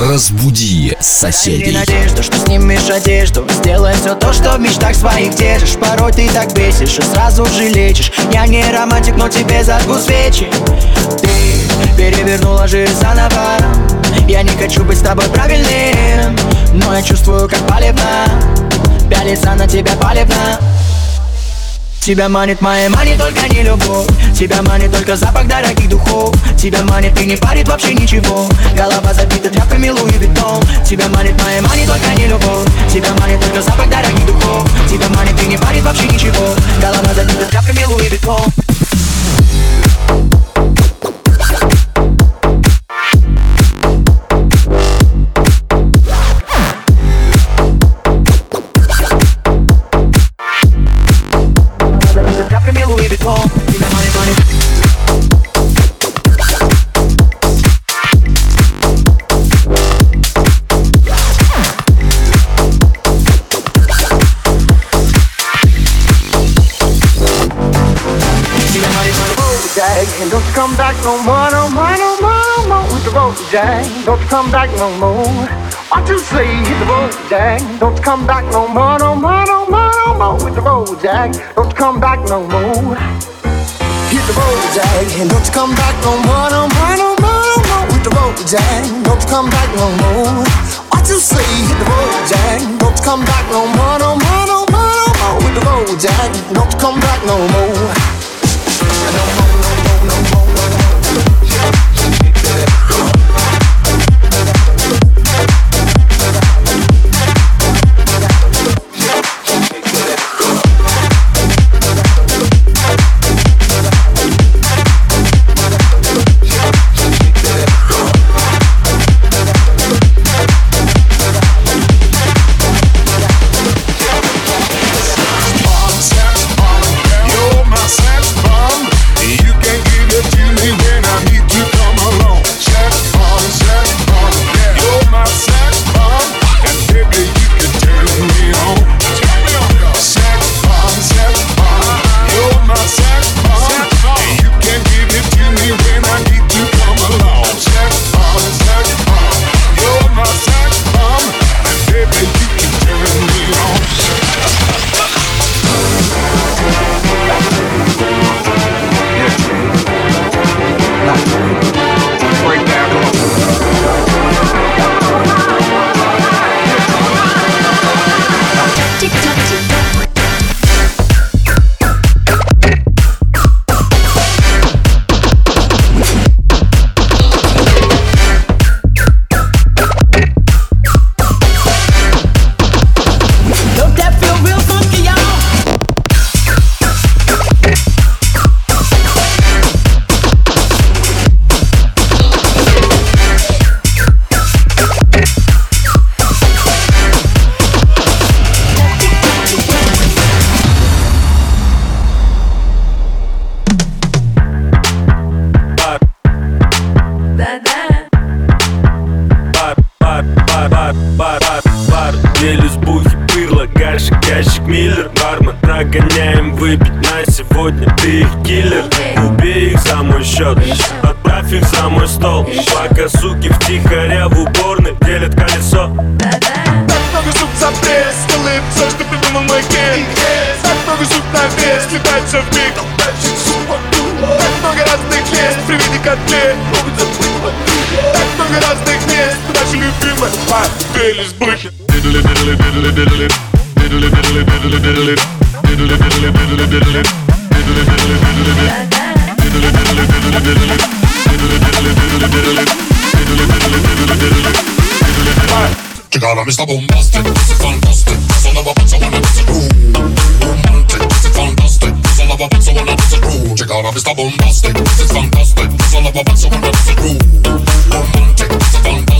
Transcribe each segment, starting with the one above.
Разбуди соседей. надежду, что снимешь одежду Сделай все то, что в мечтах своих держишь. Порой ты так бесишь и сразу же лечишь. Я не романтик, но тебе зажгу свечи. Ты перевернула жизнь заново. Я не хочу быть с тобой правильным Но я чувствую, как палевно Пялится на тебя палевно Тебя манит моя мани, только не любовь. Тебя манит только запах дорогих духов. Тебя манит и не парит вообще ничего. Голова забита тряпками Луи Виттон. Тебя манит моя мани, только не любовь. Тебя манит только запах дорогих духов. Тебя манит и не парит вообще ничего. Голова забита тряпками Луи Виттон no more. What you say, hit the road, Jack. Don't you come back no more, no more, no more, no more with the road, Jack. Don't you come back no more. Hit the road, Jack, don't you come back no more, no more, no more, no more with the road, Jack. Don't you come back no more. What you say, hit the road, Jack. Don't you come back no more, no more, no more, no more with the road, Jack. Don't you come back no more. immer Mr. Bombastic, this is fantastic, son of a bitch, I wanna you. Romantic, this is fantastic, Mr. Bombastic, this is fantastic. Romantic, fantastic.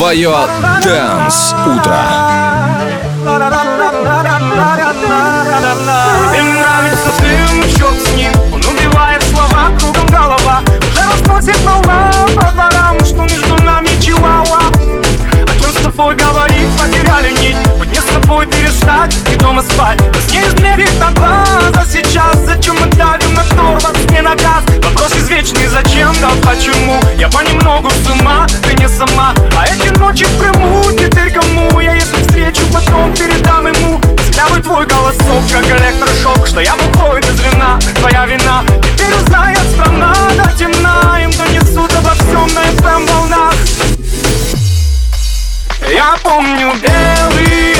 Твое Дэнс Утро. Им нравится дым, черт с ним. Он убивает слова, кругом голова. Уже разносит волна по дворам Что между нами чилауа О чем с тобой говорить, потеряли нить С тобой перестать и дома спать. Нас не измерить на глаз, а сейчас Зачем мы давим на тормоз, не на газ. Вопрос извечный, зачем, да почему? Я понемногу с ума, ты не сама. А эти ночи в Крыму, теперь кому Я если встречу, потом передам ему? Взглявый твой голосок, как электрошок Что я бухой без вина, твоя вина. Теперь узнает страна, да темна. Им донесут обо всем на FM волнах. Я помню белые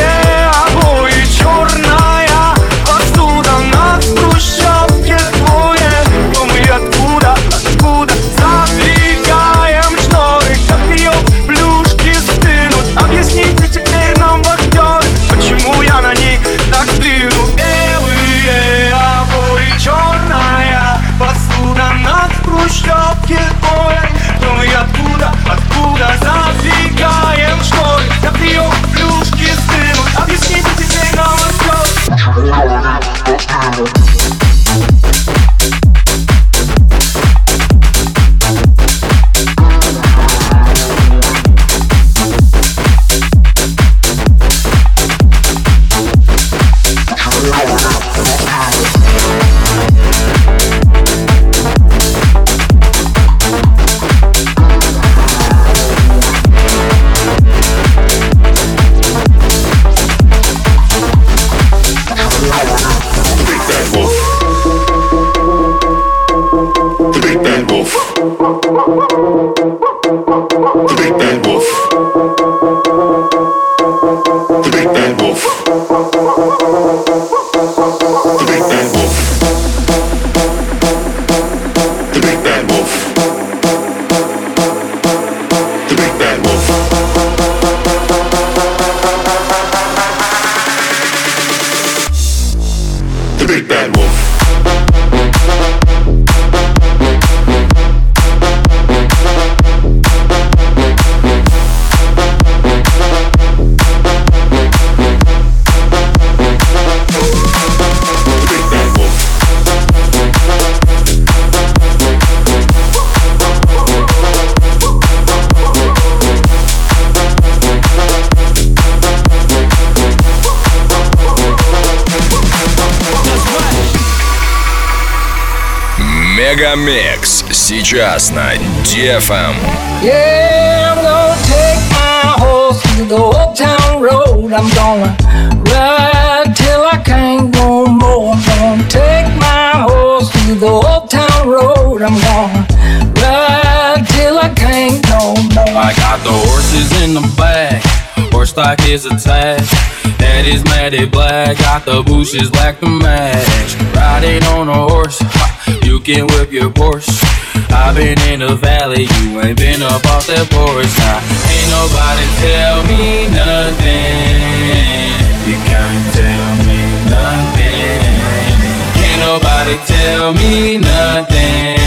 Мегамикс сейчас на DFM. Yeah, I'm gonna take my horse to the old town road. I'm gonna ride till I can't no more. I'm gonna take my horse to the old town road. I'm gonna ride till I can't no more. I got the horses in the back, horse stock is attached. Head is matted black, got the bushes black to match. Riding on a horse, ha, you can whip your Porsche. I've been in the valley, you ain't been up off that porch. Now, ain't nobody tell me nothing. You can't tell me nothing. Can't nobody tell me nothing.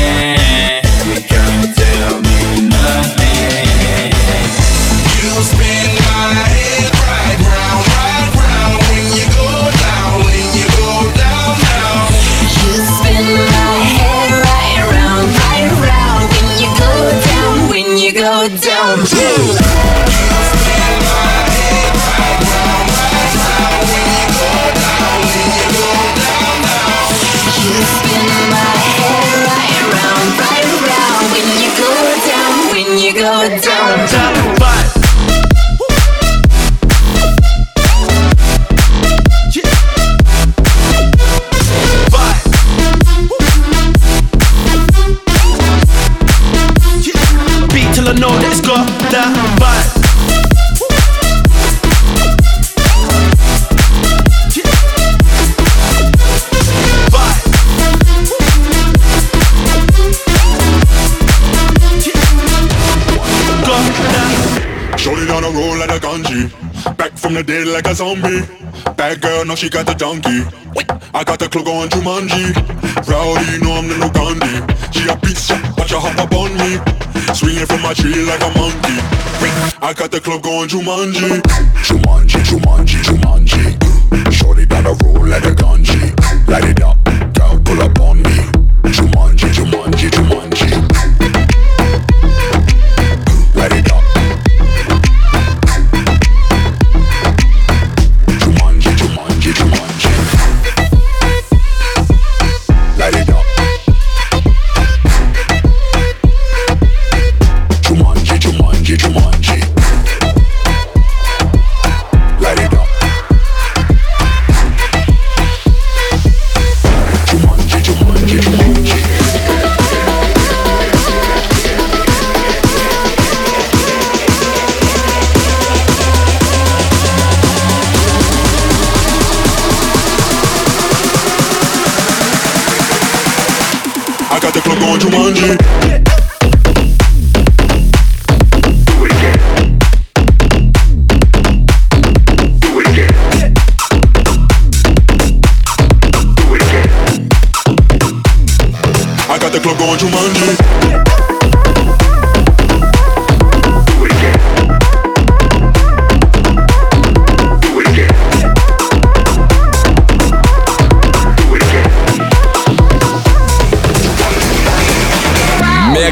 Bad girl, now she got the donkey. I got the club going Jumanji. Rowdy, know I'm the new Gandhi. She a beast, watch her hop up on me. Swinging from my tree like a monkey. I got the club going Jumanji. Jumanji, Jumanji, Jumanji. Shorty down the road like a ganji. Light it up, girl, pull up on me. Jumanji, Jumanji, Jumanji.